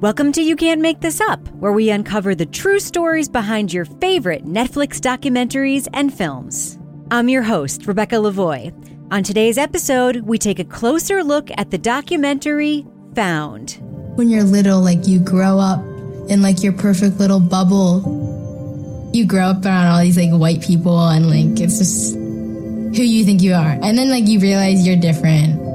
Welcome to You Can't Make This Up, where we uncover the true stories behind your favorite Netflix documentaries and films. I'm your host, Rebecca Lavoie. On today's episode, we take a closer look at the documentary Found. When you're little, like you grow up in like your perfect little bubble. You grow up around all these like white people and like it's just who you think you are. And then like you realize you're different.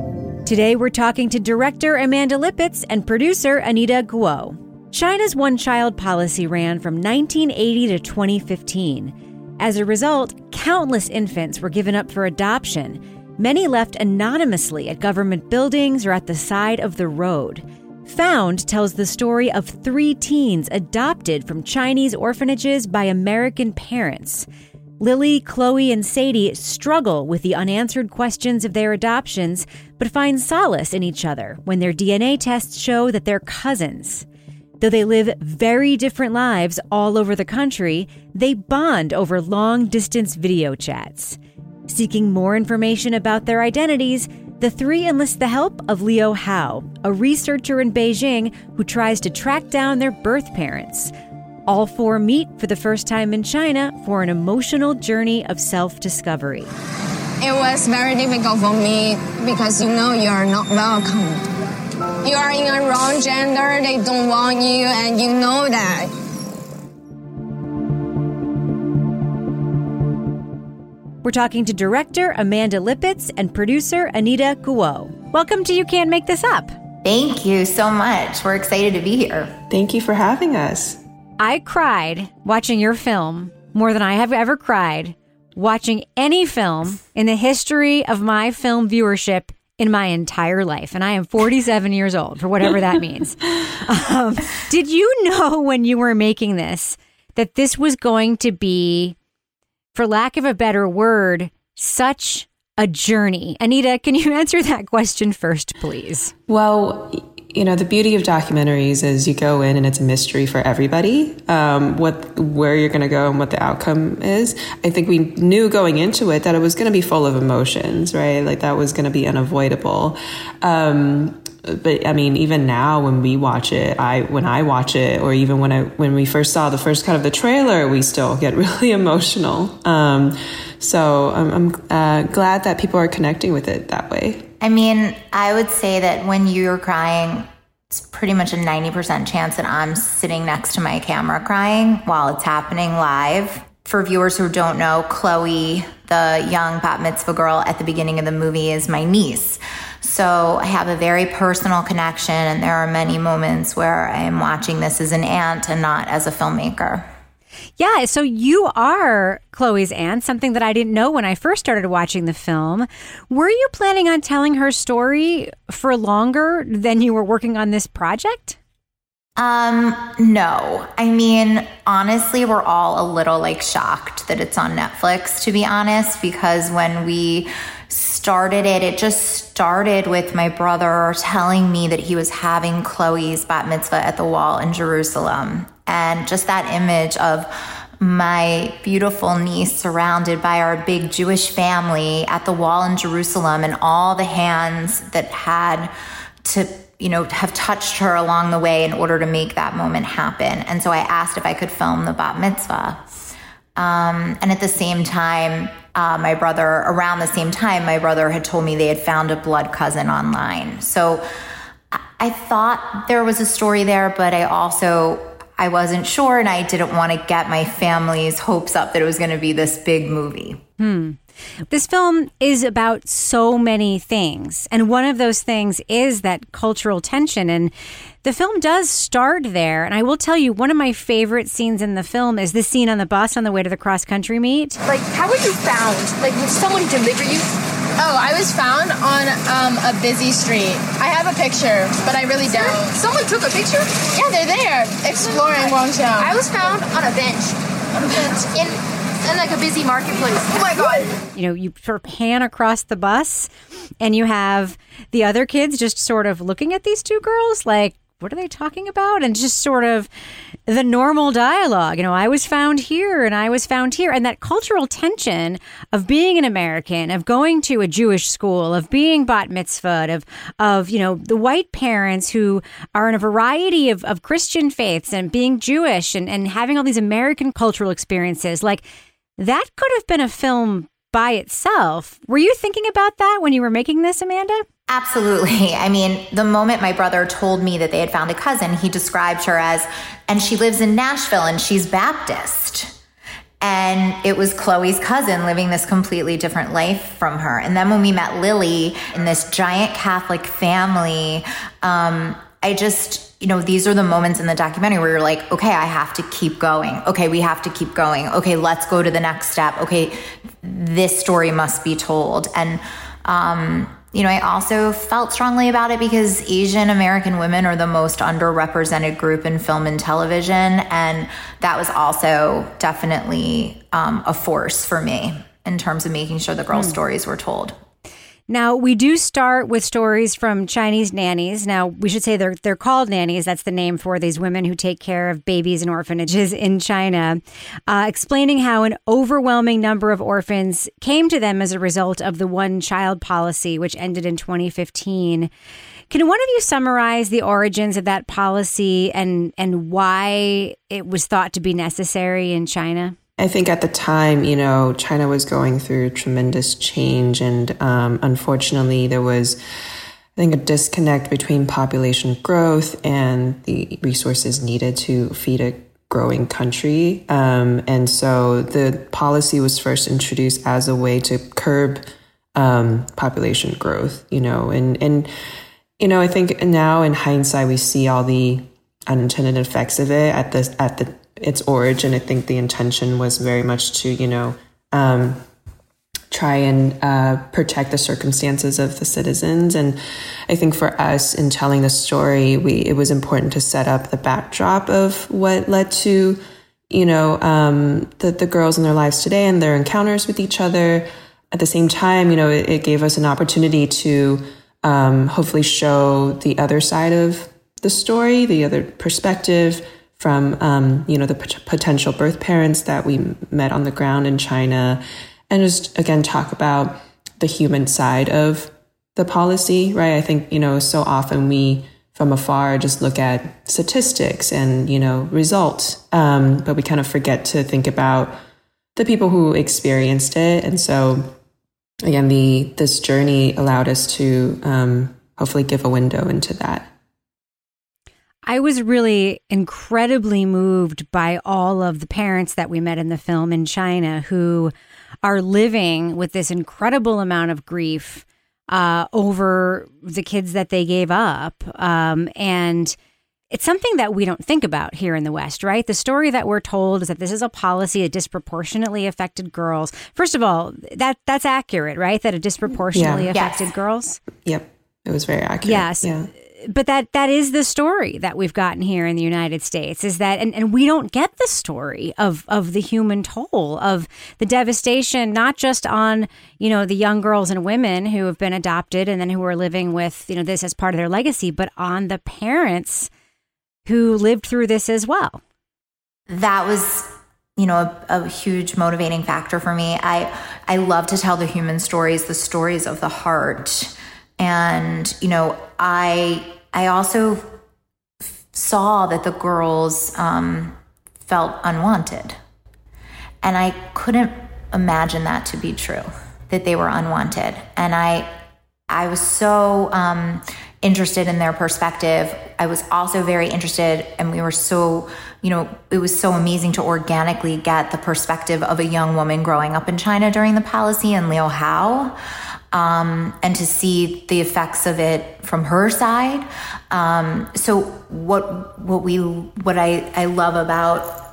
Today, we're talking to director Amanda Lipitz and producer Anita Gou. China's one child policy ran from 1980 to 2015. As a result, countless infants were given up for adoption. Many left anonymously at government buildings or at the side of the road. Found tells the story of three teens adopted from Chinese orphanages by American parents. Lily, Chloe, and Sadie struggle with the unanswered questions of their adoptions, but find solace in each other when their DNA tests show that they're cousins. Though they live very different lives all over the country, they bond over long distance video chats. Seeking more information about their identities, the three enlist the help of Liu Hao, a researcher in Beijing who tries to track down their birth parents. All four meet for the first time in China for an emotional journey of self discovery. It was very difficult for me because you know you are not welcome. You are in a wrong gender, they don't want you, and you know that. We're talking to director Amanda Lipitz and producer Anita Gou. Welcome to You Can't Make This Up. Thank you so much. We're excited to be here. Thank you for having us. I cried watching your film more than I have ever cried watching any film in the history of my film viewership in my entire life. And I am 47 years old, for whatever that means. Um, did you know when you were making this that this was going to be, for lack of a better word, such a journey? Anita, can you answer that question first, please? Well, you know the beauty of documentaries is you go in and it's a mystery for everybody um, what where you're going to go and what the outcome is i think we knew going into it that it was going to be full of emotions right like that was going to be unavoidable um, but I mean, even now when we watch it, I when I watch it, or even when I when we first saw the first cut of the trailer, we still get really emotional. Um, so I'm, I'm uh, glad that people are connecting with it that way. I mean, I would say that when you're crying, it's pretty much a 90% chance that I'm sitting next to my camera crying while it's happening live. For viewers who don't know, Chloe, the young bat mitzvah girl at the beginning of the movie, is my niece. So I have a very personal connection, and there are many moments where I am watching this as an aunt and not as a filmmaker. Yeah, so you are Chloe's aunt, something that I didn't know when I first started watching the film. Were you planning on telling her story for longer than you were working on this project? Um, no. I mean, honestly, we're all a little like shocked that it's on Netflix, to be honest, because when we started it, it just started with my brother telling me that he was having Chloe's bat mitzvah at the wall in Jerusalem. And just that image of my beautiful niece surrounded by our big Jewish family at the wall in Jerusalem and all the hands that had to you know have touched her along the way in order to make that moment happen. And so i asked if i could film the bat mitzvah. Um, and at the same time uh, my brother around the same time my brother had told me they had found a blood cousin online. So I thought there was a story there, but I also I wasn't sure and I didn't want to get my family's hopes up that it was going to be this big movie. Hmm. This film is about so many things. And one of those things is that cultural tension. And the film does start there. And I will tell you, one of my favorite scenes in the film is this scene on the bus on the way to the cross country meet. Like, how were you found? Like, did someone deliver you? Oh, I was found on um, a busy street. I have a picture, but I really don't. Someone took a picture? Yeah, they're there exploring Guangzhou. I was found on a bench. On a bench. In, in like a busy marketplace. Oh my God. You know, you sort of pan across the bus and you have the other kids just sort of looking at these two girls like, what are they talking about? And just sort of the normal dialogue. You know, I was found here and I was found here. And that cultural tension of being an American, of going to a Jewish school, of being bat mitzvah, of, of you know, the white parents who are in a variety of, of Christian faiths and being Jewish and, and having all these American cultural experiences. Like, that could have been a film by itself. Were you thinking about that when you were making this, Amanda? Absolutely. I mean, the moment my brother told me that they had found a cousin, he described her as, and she lives in Nashville and she's Baptist. And it was Chloe's cousin living this completely different life from her. And then when we met Lily in this giant Catholic family, um, I just, you know, these are the moments in the documentary where you're like, okay, I have to keep going. Okay, we have to keep going. Okay, let's go to the next step. Okay, this story must be told. And, um, you know, I also felt strongly about it because Asian American women are the most underrepresented group in film and television. And that was also definitely um, a force for me in terms of making sure the girls' mm. stories were told. Now, we do start with stories from Chinese nannies. Now, we should say they're they're called nannies. That's the name for these women who take care of babies in orphanages in China, uh, explaining how an overwhelming number of orphans came to them as a result of the one child policy, which ended in 2015. Can one of you summarize the origins of that policy and and why it was thought to be necessary in China? I think at the time, you know, China was going through tremendous change, and um, unfortunately, there was, I think, a disconnect between population growth and the resources needed to feed a growing country. Um, and so the policy was first introduced as a way to curb um, population growth, you know, and, and, you know, I think now in hindsight, we see all the unintended effects of it at the, at the its origin, I think the intention was very much to, you know, um, try and uh, protect the circumstances of the citizens. And I think for us in telling the story, we it was important to set up the backdrop of what led to, you know, um, the the girls in their lives today and their encounters with each other. At the same time, you know, it, it gave us an opportunity to um, hopefully show the other side of the story, the other perspective from um, you know the p- potential birth parents that we met on the ground in China, and just again talk about the human side of the policy. Right? I think you know so often we from afar just look at statistics and you know results, um, but we kind of forget to think about the people who experienced it, and so again the this journey allowed us to um, hopefully give a window into that. I was really incredibly moved by all of the parents that we met in the film in China who are living with this incredible amount of grief uh, over the kids that they gave up. Um, and it's something that we don't think about here in the West, right? The story that we're told is that this is a policy that disproportionately affected girls. First of all, that that's accurate, right? That it disproportionately yeah. affected yes. girls. Yep, it was very accurate. Yes. Yeah but that that is the story that we've gotten here in the United States is that and, and we don't get the story of of the human toll of the devastation not just on you know the young girls and women who have been adopted and then who are living with you know this as part of their legacy but on the parents who lived through this as well. That was you know a, a huge motivating factor for me. I i love to tell the human stories the stories of the heart and you know i I also saw that the girls um, felt unwanted. And I couldn't imagine that to be true, that they were unwanted. And I, I was so um, interested in their perspective. I was also very interested, and we were so, you know, it was so amazing to organically get the perspective of a young woman growing up in China during the policy and Liu Hao um, and to see the effects of it from her side. Um, so what what we what I, I love about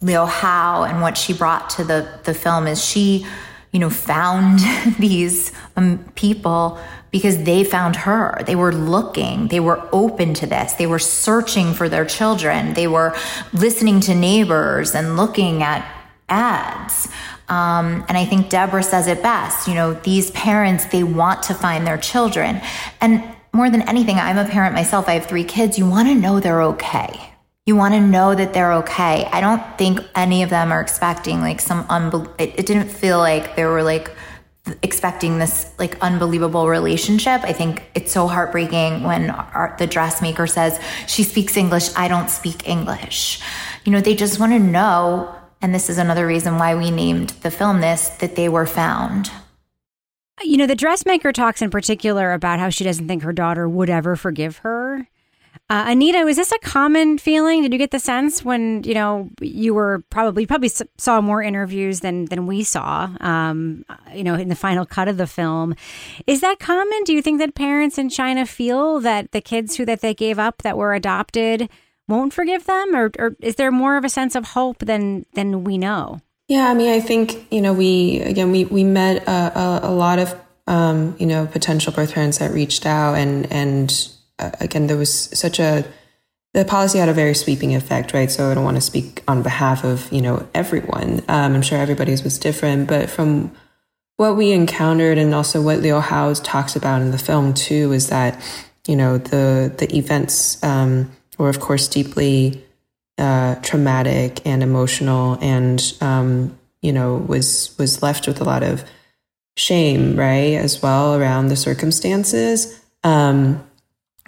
Liu Hao and what she brought to the the film is she you know found these um, people because they found her. They were looking, they were open to this, they were searching for their children, they were listening to neighbors and looking at ads. Um, and I think Deborah says it best. You know, these parents, they want to find their children. And more than anything, I'm a parent myself. I have three kids. You want to know they're okay. You want to know that they're okay. I don't think any of them are expecting like some unbel. It, it didn't feel like they were like expecting this like unbelievable relationship. I think it's so heartbreaking when our, the dressmaker says she speaks English, I don't speak English. You know, they just want to know, and this is another reason why we named the film this, that they were found. You know, the dressmaker talks in particular about how she doesn't think her daughter would ever forgive her. Uh, Anita, was this a common feeling? Did you get the sense when you know you were probably probably saw more interviews than than we saw? Um, you know, in the final cut of the film, is that common? Do you think that parents in China feel that the kids who that they gave up that were adopted won't forgive them, or, or is there more of a sense of hope than than we know? Yeah, I mean, I think you know we again we we met a, a, a lot of um, you know potential birth parents that reached out and and uh, again, there was such a the policy had a very sweeping effect, right? So I don't want to speak on behalf of you know everyone. Um, I'm sure everybody's was different, but from what we encountered and also what Liu Hao talks about in the film too is that you know the the events um, were of course deeply uh, traumatic and emotional, and um, you know was was left with a lot of shame, right, as well around the circumstances. Um,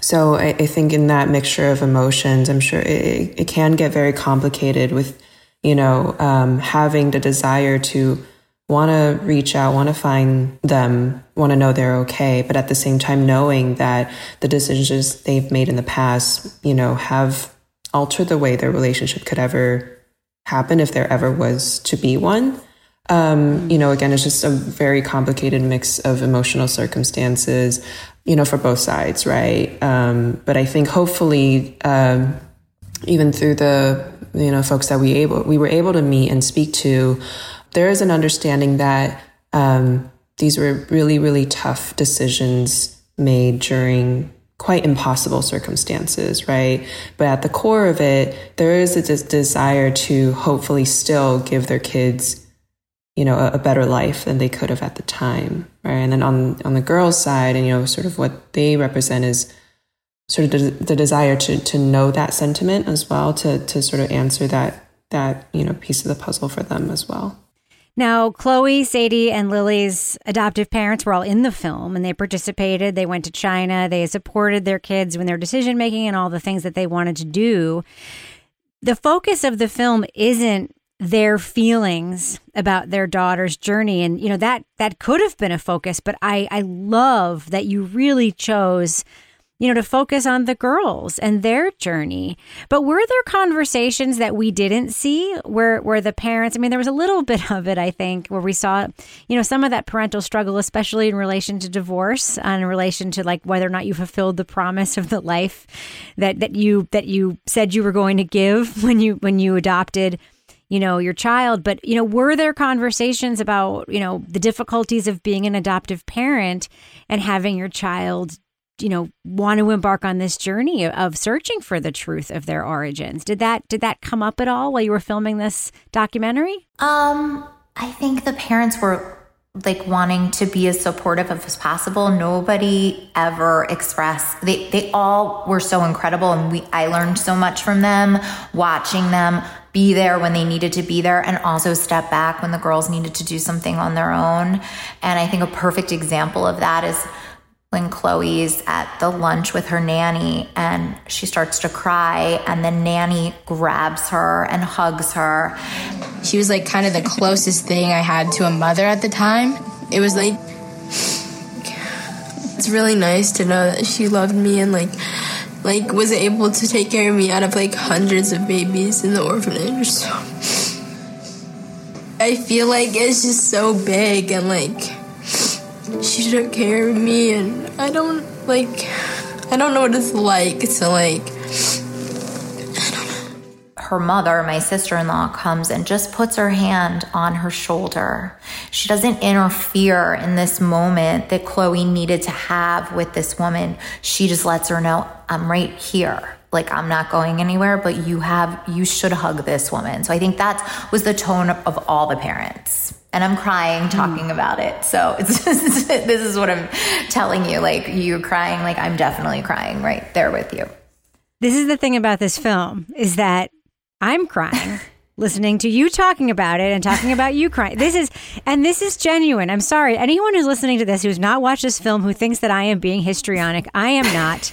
so I, I, think in that mixture of emotions, I'm sure it, it can get very complicated with, you know, um, having the desire to want to reach out, want to find them, want to know they're okay, but at the same time knowing that the decisions they've made in the past, you know, have altered the way their relationship could ever happen if there ever was to be one. Um, you know, again, it's just a very complicated mix of emotional circumstances, you know, for both sides, right? Um, but I think hopefully, um, even through the you know folks that we able we were able to meet and speak to, there is an understanding that um, these were really really tough decisions made during quite impossible circumstances, right? But at the core of it, there is a des- desire to hopefully still give their kids you know, a, a, better life than they could have at the time, right? And then on on the girls' side, and you know, sort of what they represent is sort of the, the desire to to know that sentiment as well, to to sort of answer that that you know piece of the puzzle for them as well. Now, Chloe, Sadie, and Lily's adoptive parents were all in the film and they participated. They went to China. They supported their kids in their decision making and all the things that they wanted to do. The focus of the film isn't their feelings about their daughter's journey and you know that that could have been a focus but i i love that you really chose you know to focus on the girls and their journey but were there conversations that we didn't see where where the parents i mean there was a little bit of it i think where we saw you know some of that parental struggle especially in relation to divorce and in relation to like whether or not you fulfilled the promise of the life that that you that you said you were going to give when you when you adopted you know, your child. But, you know, were there conversations about, you know, the difficulties of being an adoptive parent and having your child, you know, want to embark on this journey of searching for the truth of their origins? Did that did that come up at all while you were filming this documentary? Um, I think the parents were like wanting to be as supportive as possible. Nobody ever expressed they they all were so incredible and we I learned so much from them watching them be there when they needed to be there and also step back when the girls needed to do something on their own. And I think a perfect example of that is when Chloe's at the lunch with her nanny and she starts to cry and the nanny grabs her and hugs her. She was like kind of the closest thing I had to a mother at the time. It was like it's really nice to know that she loved me and like like was able to take care of me out of like hundreds of babies in the orphanage. So I feel like it's just so big and like she took care of me and I don't like I don't know what it's like to like her mother, my sister in law, comes and just puts her hand on her shoulder. She doesn't interfere in this moment that Chloe needed to have with this woman. She just lets her know, I'm right here. Like, I'm not going anywhere, but you have, you should hug this woman. So I think that was the tone of all the parents. And I'm crying talking mm. about it. So it's just, this is what I'm telling you. Like you're crying, like I'm definitely crying right there with you. This is the thing about this film is that I'm crying. listening to you talking about it and talking about you crying. This is, and this is genuine. I'm sorry. Anyone who's listening to this who's not watched this film who thinks that I am being histrionic, I am not.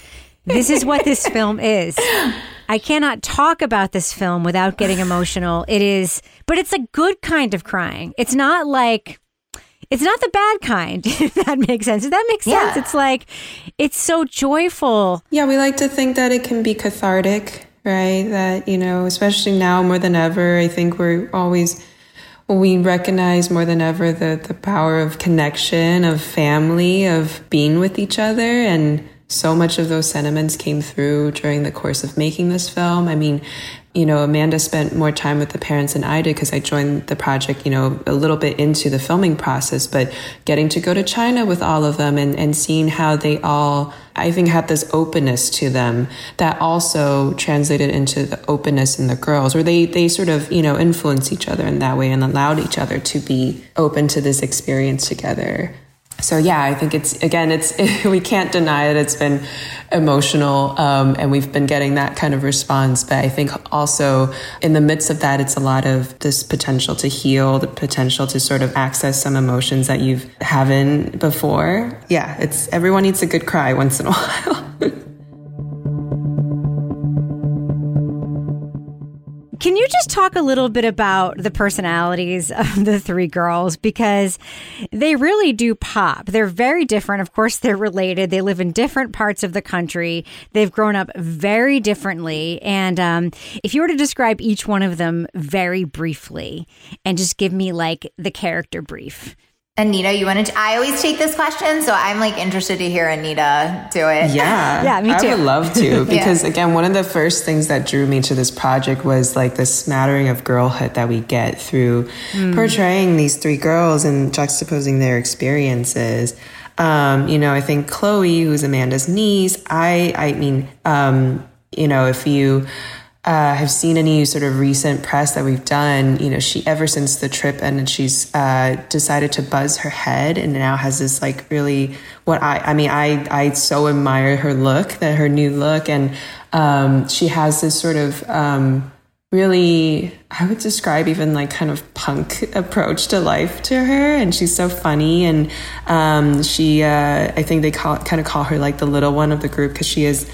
This is what this film is. I cannot talk about this film without getting emotional. It is, but it's a good kind of crying. It's not like, it's not the bad kind, if that makes sense. If that makes sense, it's like, it's so joyful. Yeah, we like to think that it can be cathartic right? That, you know, especially now more than ever, I think we're always, we recognize more than ever the, the power of connection, of family, of being with each other. And so much of those sentiments came through during the course of making this film. I mean, you know, Amanda spent more time with the parents than I did because I joined the project, you know, a little bit into the filming process, but getting to go to China with all of them and, and seeing how they all, I think, had this openness to them that also translated into the openness in the girls, where they, they sort of, you know, influence each other in that way and allowed each other to be open to this experience together so yeah, I think it's again, it's we can't deny it. It's been emotional, um, and we've been getting that kind of response. But I think also in the midst of that, it's a lot of this potential to heal, the potential to sort of access some emotions that you haven't before. Yeah, it's everyone needs a good cry once in a while. Can you just talk a little bit about the personalities of the three girls? Because they really do pop. They're very different. Of course, they're related. They live in different parts of the country. They've grown up very differently. And um, if you were to describe each one of them very briefly and just give me like the character brief. Anita, you want to? I always take this question, so I'm like interested to hear Anita do it. Yeah, yeah, me too. I would love to because yeah. again, one of the first things that drew me to this project was like the smattering of girlhood that we get through mm. portraying these three girls and juxtaposing their experiences. Um, you know, I think Chloe, who's Amanda's niece, I, I mean, um, you know, if you uh, have seen any sort of recent press that we've done, you know, she ever since the trip and she's uh, decided to buzz her head and now has this like really what I I mean I I so admire her look that her new look and um, she has this sort of um, really I would describe even like kind of punk approach to life to her and she's so funny and um, she uh, I think they call kind of call her like the little one of the group because she is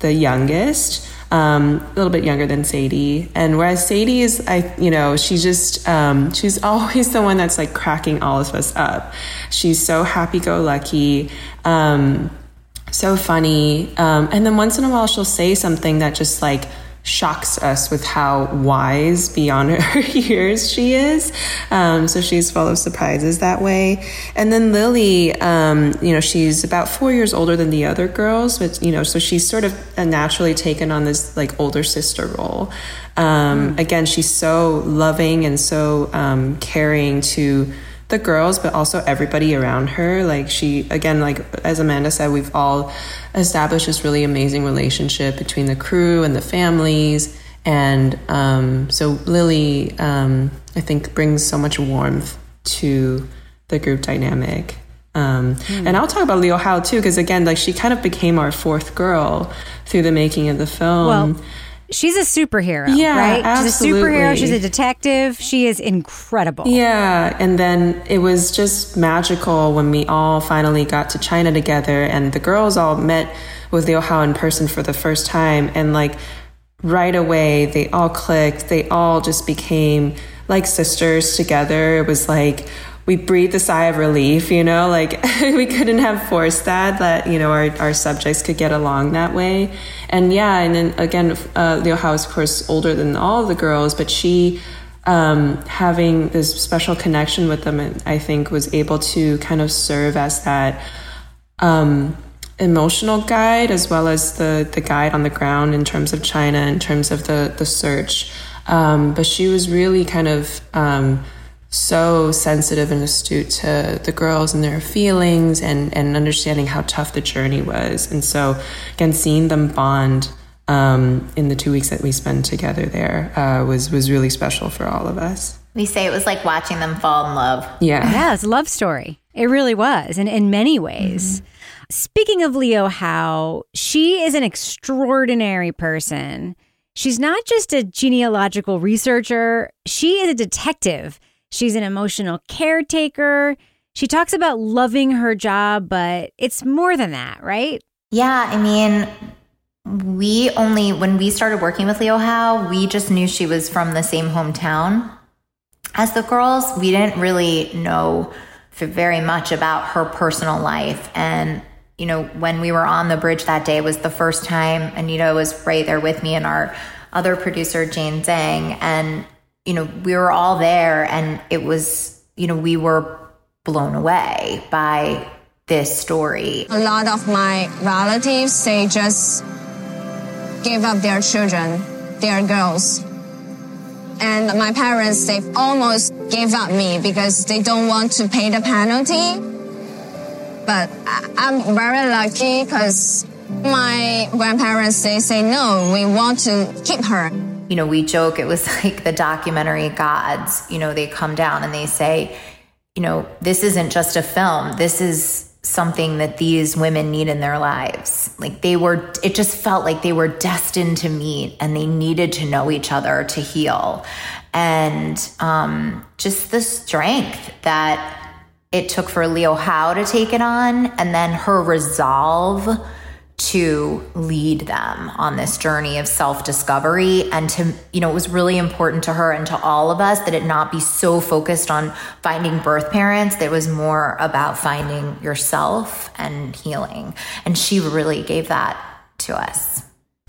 the youngest um, a little bit younger than Sadie. And whereas Sadie is, I, you know, she's just, um, she's always the one that's like cracking all of us up. She's so happy go lucky, um, so funny. Um, and then once in a while she'll say something that just like, shocks us with how wise beyond her years she is. Um, so she's full of surprises that way. And then Lily, um, you know, she's about four years older than the other girls, but, you know, so she's sort of naturally taken on this like older sister role. Um, mm. Again, she's so loving and so um, caring to the girls, but also everybody around her. Like she, again, like as Amanda said, we've all established this really amazing relationship between the crew and the families. And um, so Lily, um, I think, brings so much warmth to the group dynamic. Um, mm. And I'll talk about Liu Hao too, because again, like she kind of became our fourth girl through the making of the film. Well, She's a superhero, yeah, right? Absolutely. She's a superhero. She's a detective. She is incredible. Yeah, and then it was just magical when we all finally got to China together, and the girls all met with Liu Hao in person for the first time, and like right away they all clicked. They all just became like sisters together. It was like we breathed a sigh of relief, you know, like we couldn't have forced that, that, you know, our, our subjects could get along that way. And yeah, and then again, uh, Liu Hao is of course older than all the girls, but she, um, having this special connection with them, I think was able to kind of serve as that, um, emotional guide as well as the, the guide on the ground in terms of China, in terms of the, the search. Um, but she was really kind of, um, so sensitive and astute to the girls and their feelings and, and understanding how tough the journey was. And so, again, seeing them bond um, in the two weeks that we spent together there uh, was, was really special for all of us. We say it was like watching them fall in love. Yeah. Yeah, it's a love story. It really was, and in many ways. Speaking of Liu Hao, she is an extraordinary person. She's not just a genealogical researcher, she is a detective. She's an emotional caretaker. She talks about loving her job, but it's more than that, right? Yeah, I mean, we only, when we started working with Liu Hao, we just knew she was from the same hometown as the girls. We didn't really know very much about her personal life. And, you know, when we were on the bridge that day was the first time Anita was right there with me and our other producer, Jane Zhang. And, you know, we were all there and it was, you know, we were blown away by this story. A lot of my relatives, they just gave up their children, their girls. And my parents, they almost gave up me because they don't want to pay the penalty. But I'm very lucky because my grandparents, they say, no, we want to keep her. You know, we joke it was like the documentary gods, you know, they come down and they say, you know, this isn't just a film. This is something that these women need in their lives. Like they were, it just felt like they were destined to meet and they needed to know each other to heal. And um, just the strength that it took for Liu Hao to take it on and then her resolve to lead them on this journey of self-discovery. And to you know it was really important to her and to all of us that it not be so focused on finding birth parents. That was more about finding yourself and healing. And she really gave that to us.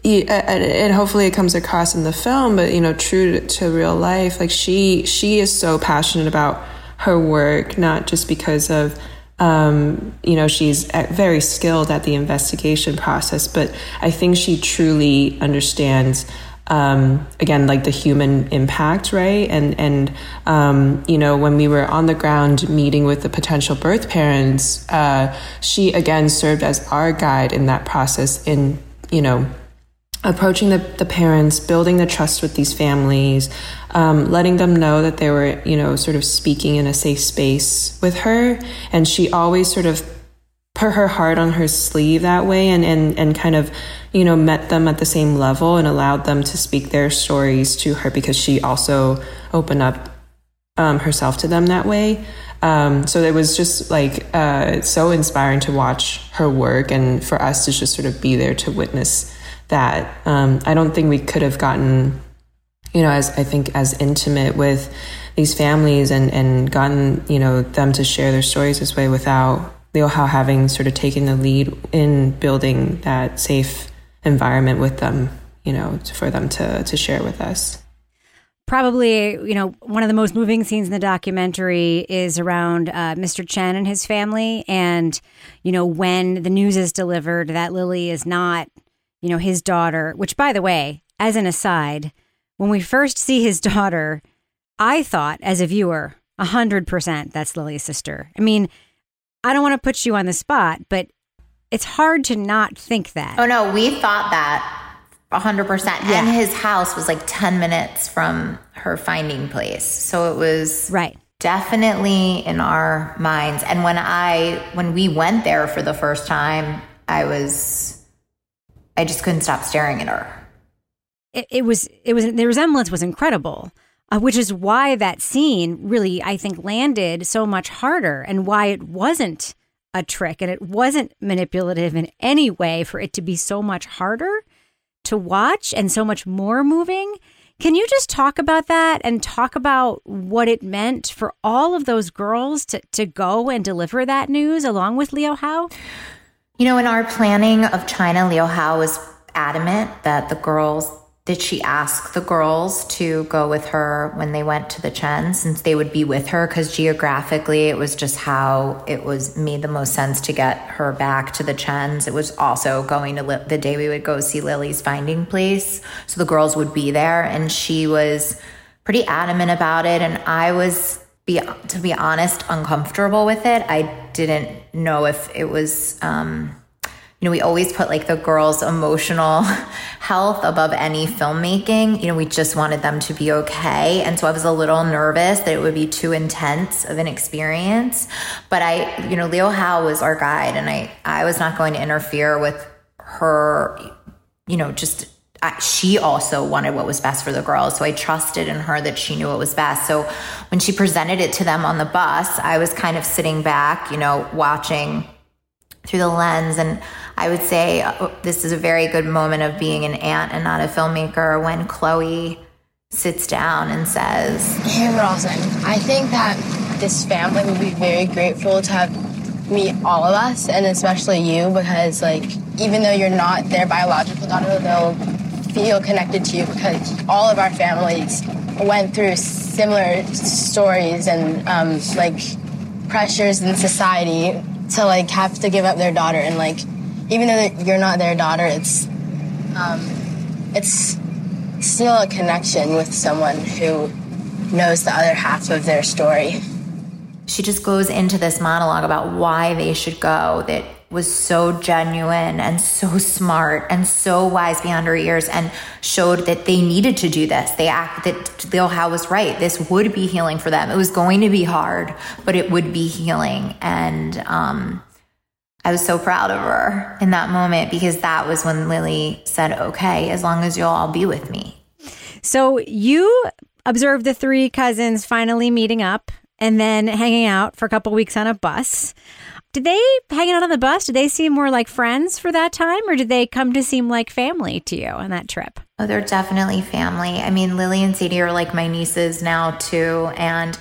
And hopefully it comes across in the film, but you know, true to real life, like she she is so passionate about her work, not just because of um, you know she's very skilled at the investigation process, but I think she truly understands um, again like the human impact, right? And and um, you know when we were on the ground meeting with the potential birth parents, uh, she again served as our guide in that process in you know approaching the, the parents, building the trust with these families, um, letting them know that they were, you know, sort of speaking in a safe space with her. And she always sort of put her heart on her sleeve that way and, and, and kind of, you know, met them at the same level and allowed them to speak their stories to her because she also opened up um, herself to them that way. Um, so it was just like uh, so inspiring to watch her work and for us to just sort of be there to witness that. Um, I don't think we could have gotten, you know, as I think as intimate with these families and, and gotten, you know, them to share their stories this way without Liu Hao having sort of taken the lead in building that safe environment with them, you know, for them to, to share with us. Probably, you know, one of the most moving scenes in the documentary is around uh, Mr. Chen and his family. And, you know, when the news is delivered that Lily is not, you know, his daughter, which, by the way, as an aside, when we first see his daughter, I thought as a viewer, 100% that's Lily's sister. I mean, I don't want to put you on the spot, but it's hard to not think that. oh no we thought that 100% Yeah. and his house was like 10 minutes from her finding place so it was Right. definitely in our minds and when i when we went there for the first time i was i just couldn't stop staring at her. It, it was it was the resemblance was incredible uh, which is why that scene really i think landed so much harder and why it wasn't a trick and it wasn't manipulative in any way for it to be so much harder to watch and so much more moving. Can you just talk about that and talk about what it meant for all of those girls to, to go and deliver that news along with Liu Hao You know, in our planning of China, Liu Hao was adamant that the girls, did she ask the girls to go with her when they went to the Chen, since they would be with her, because geographically it was just how it was made the most sense to get her back to the Chens. It was also going to li- the day we would go see Lily's finding place. So the girls would be there, and she was pretty adamant about it. And I was be to be honest uncomfortable with it i didn't know if it was um you know, we always put like the girls' emotional health above any filmmaking. You know, we just wanted them to be okay. And so I was a little nervous that it would be too intense of an experience. But I, you know, Liu Hao was our guide and I, I was not going to interfere with her, you know, just she also wanted what was best for the girls. So I trusted in her that she knew what was best. So when she presented it to them on the bus, I was kind of sitting back, you know, watching through the lens. And I would say uh, this is a very good moment of being an aunt and not a filmmaker when Chloe sits down and says, Hey, Rosin, I think that this family would be very grateful to have meet all of us, and especially you, because, like, even though you're not their biological daughter, they'll feel connected to you because all of our families went through similar stories and, um, like, pressures in society to, like, have to give up their daughter. And, like, even though you're not their daughter, it's, um, it's still a connection with someone who knows the other half of their story. She just goes into this monologue about why they should go that was so genuine and so smart and so wise beyond her years and showed that they needed to do this. They act that Liu Hao was right. This would be healing for them. It was going to be hard, but it would be healing. And um, I was so proud of her in that moment because that was when Lily said, okay, as long as you'll all be with me. So you observed the three cousins finally meeting up and then hanging out for a couple weeks on a bus. Did they hanging out on the bus? Did they seem more like friends for that time, or did they come to seem like family to you on that trip? Oh, they're definitely family. I mean, Lily and Sadie are like my nieces now too, and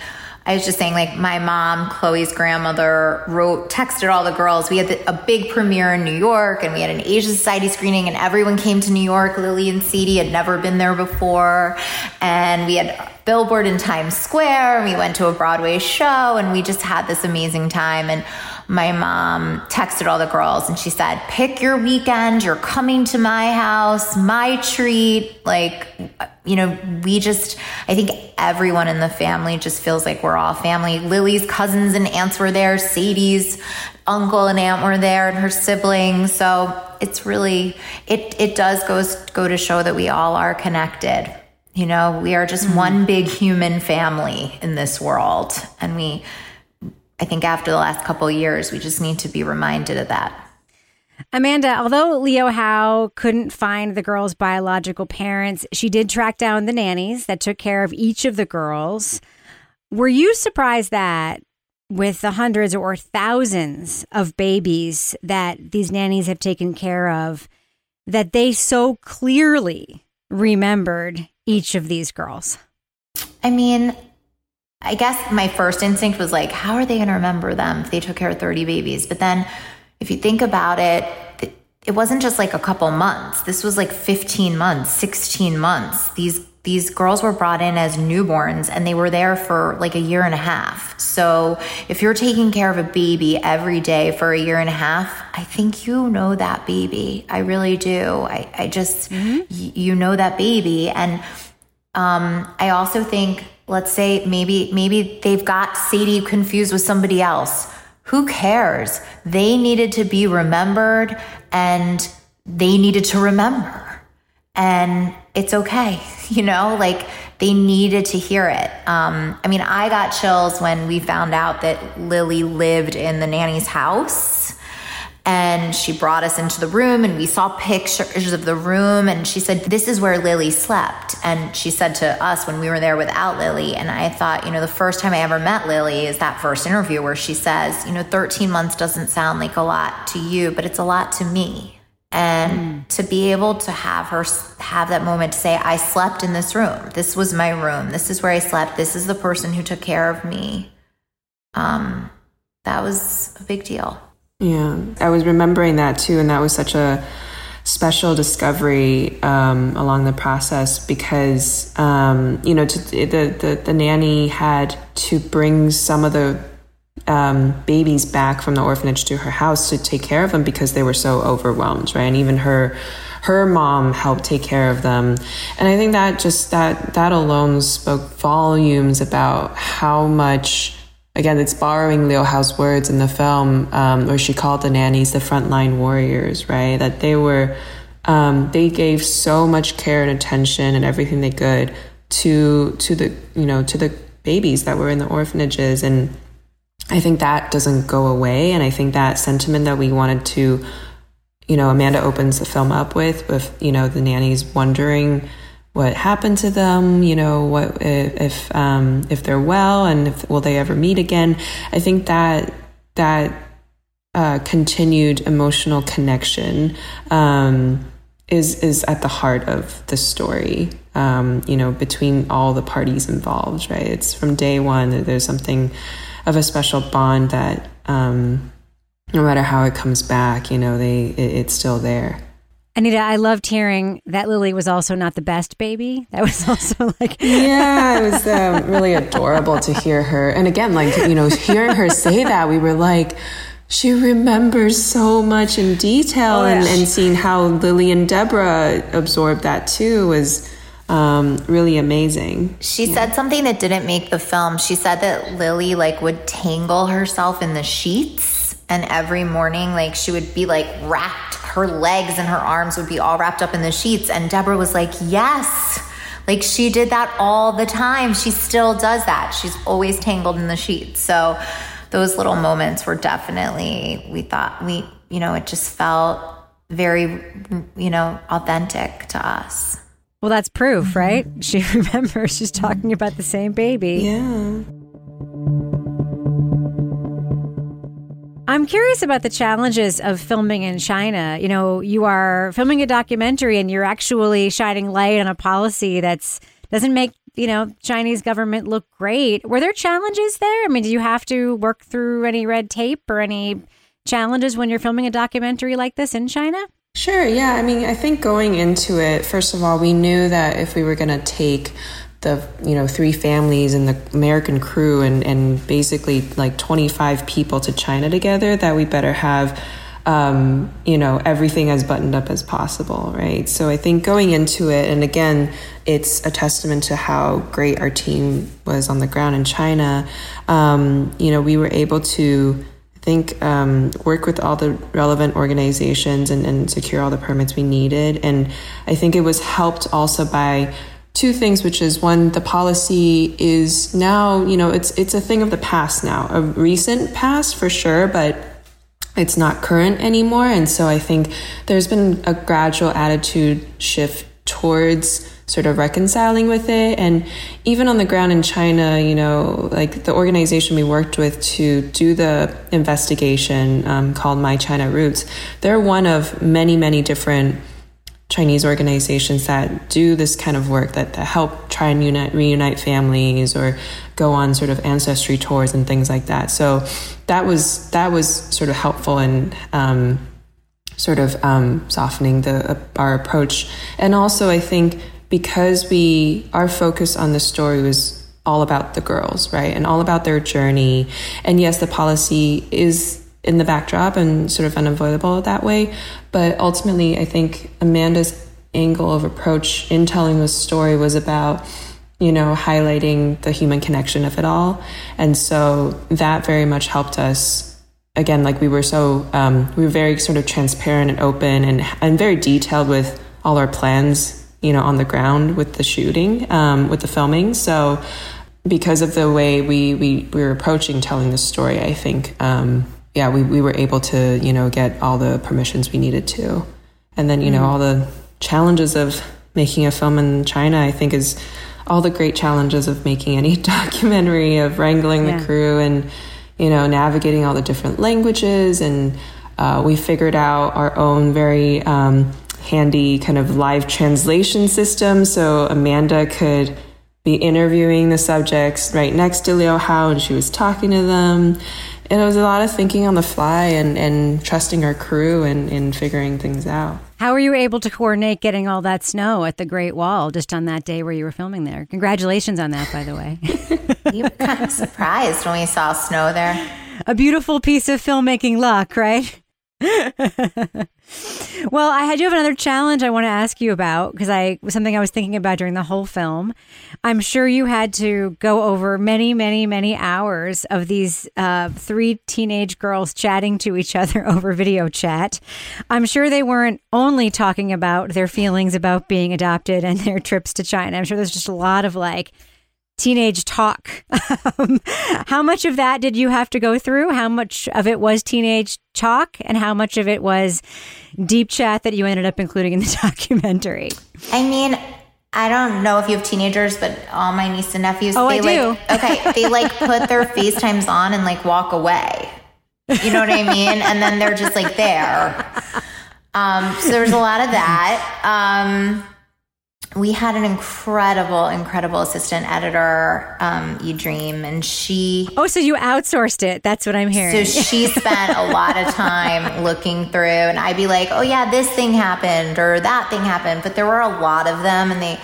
I was just saying, like, my mom, Chloe's grandmother, wrote, texted all the girls. We had a big premiere in New York and we had an Asia Society screening, and everyone came to New York. Lily and Sadie had never been there before. And we had billboard in Times Square. We went to a Broadway show and we just had this amazing time. And my mom texted all the girls and she said, Pick your weekend. You're coming to my house, my treat. Like, you know, we just, I think everyone in the family just feels like we're all family. Lily's cousins and aunts were there, Sadie's uncle and aunt were there, and her siblings. So it's really, it, it does goes, go to show that we all are connected. You know, we are just mm-hmm. one big human family in this world. And we, I think after the last couple years, we just need to be reminded of that. Amanda, although Liu Hao couldn't find the girls' biological parents, she did track down the nannies that took care of each of the girls. Were you surprised that with the hundreds or thousands of babies that these nannies have taken care of, that they so clearly remembered each of these girls? I mean, I guess my first instinct was like, how are they going to remember them if they took care of 30 babies? But then if you think about it, it wasn't just like a couple months. This was like 15 months, 16 months. These these girls were brought in as newborns and they were there for like a year and a half. So, if you're taking care of a baby every day for a year and a half, I think you know that baby. I really do. I, I just, mm-hmm. y- you know that baby. And um, I also think let's say maybe maybe they've got Sadie confused with somebody else. Who cares? They needed to be remembered and they needed to remember. And it's okay, you know, like they needed to hear it. Um, I mean, I got chills when we found out that Lily lived in the nanny's house and she brought us into the room and we saw pictures of the room and she said this is where lily slept and she said to us when we were there without lily and i thought you know the first time i ever met lily is that first interview where she says you know 13 months doesn't sound like a lot to you but it's a lot to me and mm. to be able to have her have that moment to say i slept in this room. This was my room. This is where i slept. This is the person who took care of me. Um that was a big deal. Yeah, I was remembering that too, and that was such a special discovery um, along the process because um, you know to, the, the the nanny had to bring some of the um, babies back from the orphanage to her house to take care of them because they were so overwhelmed, right? And even her her mom helped take care of them, and I think that just that that alone spoke volumes about how much again, it's borrowing Liu Hao's words in the film, um, where she called the nannies the frontline warriors, right? That they were, um, they gave so much care and attention and everything they could to to the you know to the babies that were in the orphanages, and I think that doesn't go away, and I think that sentiment that we wanted to, you know, Amanda opens the film up with, with you know the nannies wondering what happened to them, you know, what if um, if they're well and if will they ever meet again. I think that that uh, continued emotional connection um, is is at the heart of the story. Um, you know, between all the parties involved, right? It's from day one. There's something of a special bond that um, no matter how it comes back, you know, they it, it's still there. Anita, I loved hearing that Lily was also not the best baby. That was also like, yeah, it was um, really adorable to hear her. And again, like, you know, hearing her say that, we were like, she remembers so much in detail. Oh, yeah. and, and seeing how Lily and Deborah absorbed that too was um, really amazing. She yeah. said something that didn't make the film. She said that Lily like would tangle herself in the sheets and every morning like she would be like wrapped her legs and her arms would be all wrapped up in the sheets and deborah was like yes like she did that all the time she still does that she's always tangled in the sheets so those little moments were definitely we thought we you know it just felt very you know authentic to us well that's proof mm-hmm. right she remembers she's talking about the same baby yeah I'm curious about the challenges of filming in China. You know, you are filming a documentary and you're actually shining light on a policy that's doesn't make, you know, Chinese government look great. Were there challenges there? I mean, do you have to work through any red tape or any challenges when you're filming a documentary like this in China? Sure, yeah. I mean, I think going into it, first of all, we knew that if we were going to take the you know three families and the American crew and and basically like 25 people to China together that we better have um, you know everything as buttoned up as possible right so I think going into it and again it's a testament to how great our team was on the ground in China um, you know we were able to think um, work with all the relevant organizations and, and secure all the permits we needed. And I think it was helped also by two things which is one the policy is now you know it's it's a thing of the past now a recent past for sure but it's not current anymore. And so i think there's been a gradual attitude shift towards sort of reconciling with it and even on the ground in china you know like the organization we worked with to do the investigation um, called my china roots they're one of many many different Chinese organizations that do this kind of work that, that help try and unite, reunite families or go on sort of ancestry tours and things like that. So that was that was sort of helpful and um, sort of um, softening the uh, our approach. And also, I think because we our focus on the story was all about the girls, right, and all about their journey. And yes, the policy is in the backdrop and sort of unavoidable that way. But ultimately, I think Amanda's angle of approach in telling the story was about you know highlighting the human connection of it all and so that very much helped us again like we were so um, we were very sort of transparent and open and, and very detailed with all our plans you know on the ground with the shooting um, with the filming so because of the way we, we, we were approaching telling the story i think um, yeah, we, we were able to, you know, get all the permissions we needed to. And then, you mm know, all the challenges of making a film in China, I think is all the great challenges of making any documentary, of wrangling yeah. the crew and, you know, navigating all the different languages. And uh, we figured out our own very um, handy kind of live translation system. So Amanda could be interviewing the subjects right next to Liu Hao and she was talking to them and it was a lot of thinking on the fly and, and trusting our crew and, and figuring things out. How were you able to coordinate getting all that snow at the Great Wall just on that day where you were filming there? Congratulations on that, by the way. you were kind of surprised when we saw snow there. A beautiful piece of filmmaking luck, right? well, I do have another challenge I want to ask you about because I was something I was thinking about during the whole film. I'm sure you had to go over many, many, many hours of these uh, three teenage girls chatting to each other over video chat. I'm sure they weren't only talking about their feelings about being adopted and their trips to China. I'm sure there's just a lot of like teenage talk. Um, how much of that did you have to go through? How much of it was teenage talk, and how much of it was deep chat that you ended up including in the documentary? I mean, I don't know if you have teenagers, but all my nieces and nephews, oh, they I like do. okay, they like put their FaceTimes on and like walk away. You know what I mean? And then they're just like there. Um, so there was a lot of that. Um, we had an incredible, incredible assistant editor, um, Dream, and she. Oh, so you outsourced it? That's what I'm hearing. So she spent a lot of time looking through, and I'd be like, "Oh yeah, this thing happened or that thing happened," but there were a lot of them, and they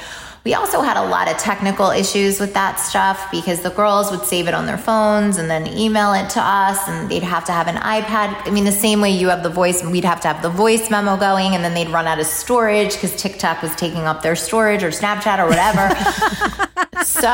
we also had a lot of technical issues with that stuff because the girls would save it on their phones and then email it to us, and they'd have to have an iPad. I mean, the same way you have the voice, we'd have to have the voice memo going, and then they'd run out of storage because TikTok was taking up their storage or Snapchat or whatever. so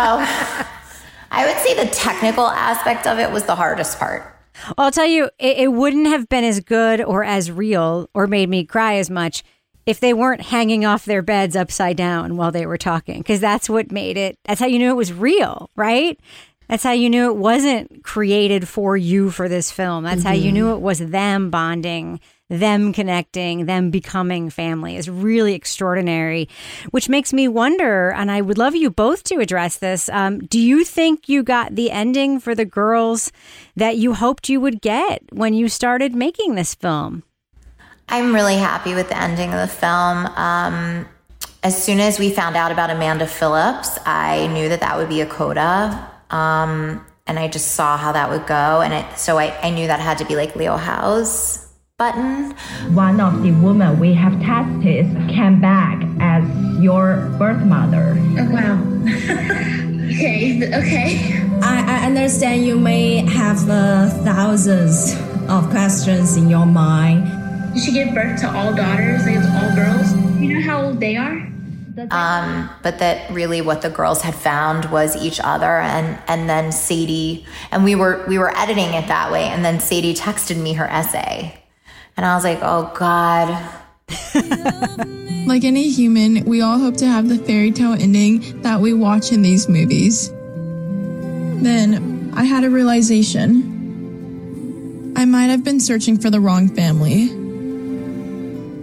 I would say the technical aspect of it was the hardest part. Well, I'll tell you, it, it wouldn't have been as good or as real or made me cry as much if they weren't hanging off their beds upside down while they were talking, because that's what made it, that's how you knew it was real, right? That's how you knew it wasn't created for you for this film. That's how you knew it was them bonding, them connecting, them becoming family is really extraordinary, which makes me wonder, and I would love you both to address this. Um, do you think you got the ending for the girls that you hoped you would get when you started making this film? I'm really happy with the ending of the film. Um, as soon as we found out about Amanda Phillips, I knew that that would be a coda. Um, and I just saw how that would go. And it, so I, I knew that had to be like Liu Hao's button. One of the women we have tested came back as your birth mother. Oh, wow. okay, okay. I, I understand you may have uh, thousands of questions in your mind. Did she give birth to all daughters? Like it's all girls? You know how old they are? Um, but that really what the girls had found was each other and and then Sadie and we were we were editing it that way and then Sadie texted me her essay and I was like oh god like any human we all hope to have the fairy tale ending that we watch in these movies then I had a realization I might have been searching for the wrong family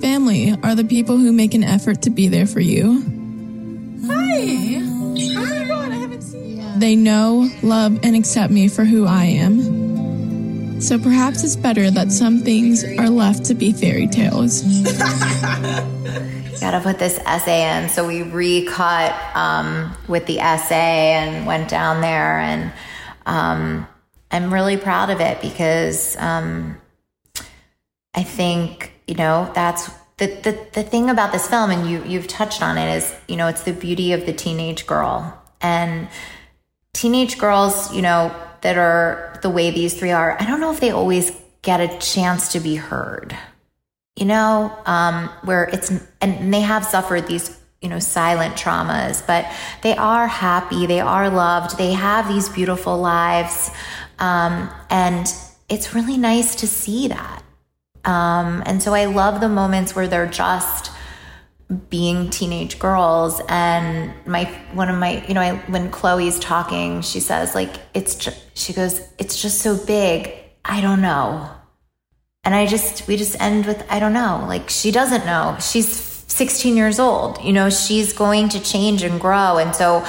Family are the people who make an effort to be there for you. Hi. Oh my god, I haven't seen you. They know, love, and accept me for who I am. So perhaps it's better that some things are left to be fairy tales. gotta put this essay in so we recut um, with the essay and went down there and um, i'm really proud of it because um, i think you know that's the, the the thing about this film and you you've touched on it is you know it's the beauty of the teenage girl. And teenage girls you know that are the way these three are i don't know if they always get a chance to be heard. You know um, where it's and they have suffered these you know silent traumas but they are happy they are loved they have these beautiful lives um, and it's really nice to see that um, and so I love the moments where they're just being teenage girls. And my one of my, you know, I, when Chloe's talking, she says like it's just, she goes, it's just so big. I don't know. And I just we just end with I don't know. Like she doesn't know. She's 16 years old. You know, she's going to change and grow. And so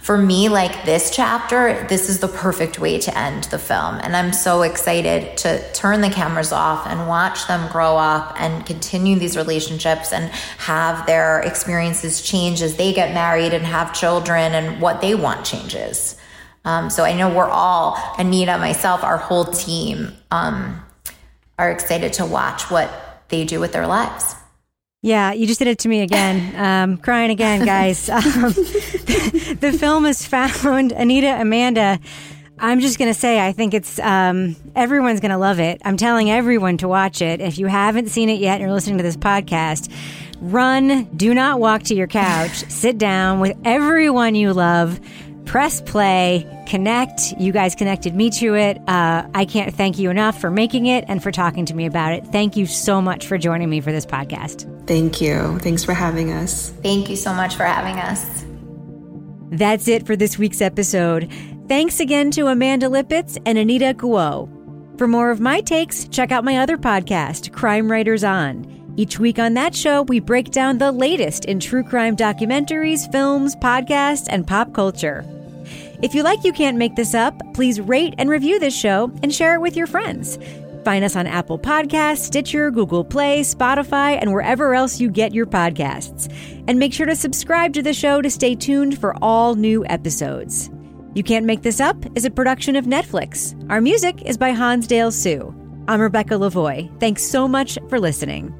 for me, like this chapter, this is the perfect way to end the film. And I'm so excited to turn the cameras off and watch them grow up and continue these relationships and have their experiences change as they get married and have children and what they want changes. Um, so I know we're all, Anita, myself, our whole team, um, are excited to watch what they do with their lives. Yeah, you just did it to me again. Um, crying again, guys. Um, the film is found, Anita, Amanda. I'm just going to say, I think it's um, everyone's going to love it. I'm telling everyone to watch it. If you haven't seen it yet and you're listening to this podcast, run, do not walk to your couch, sit down with everyone you love, press play, connect. You guys connected me to it. Uh, I can't thank you enough for making it and for talking to me about it. Thank you so much for joining me for this podcast. Thank you. Thanks for having us. Thank you so much for having us. That's it for this week's episode. Thanks again to Amanda Lipitz and Anita Gou. For more of my takes, check out my other podcast, Crime Writers On. Each week on that show, we break down the latest in true crime documentaries, films, podcasts, and pop culture. If you like You Can't Make This Up, please rate and review this show and share it with your friends. Find us on Apple Podcasts, Stitcher, Google Play, Spotify, and wherever else you get your podcasts. And make sure to subscribe to the show to stay tuned for all new episodes. You Can't Make This Up is a production of Netflix. Our music is by Hansdale Hsu. I'm Rebecca Lavoie. Thanks so much for listening.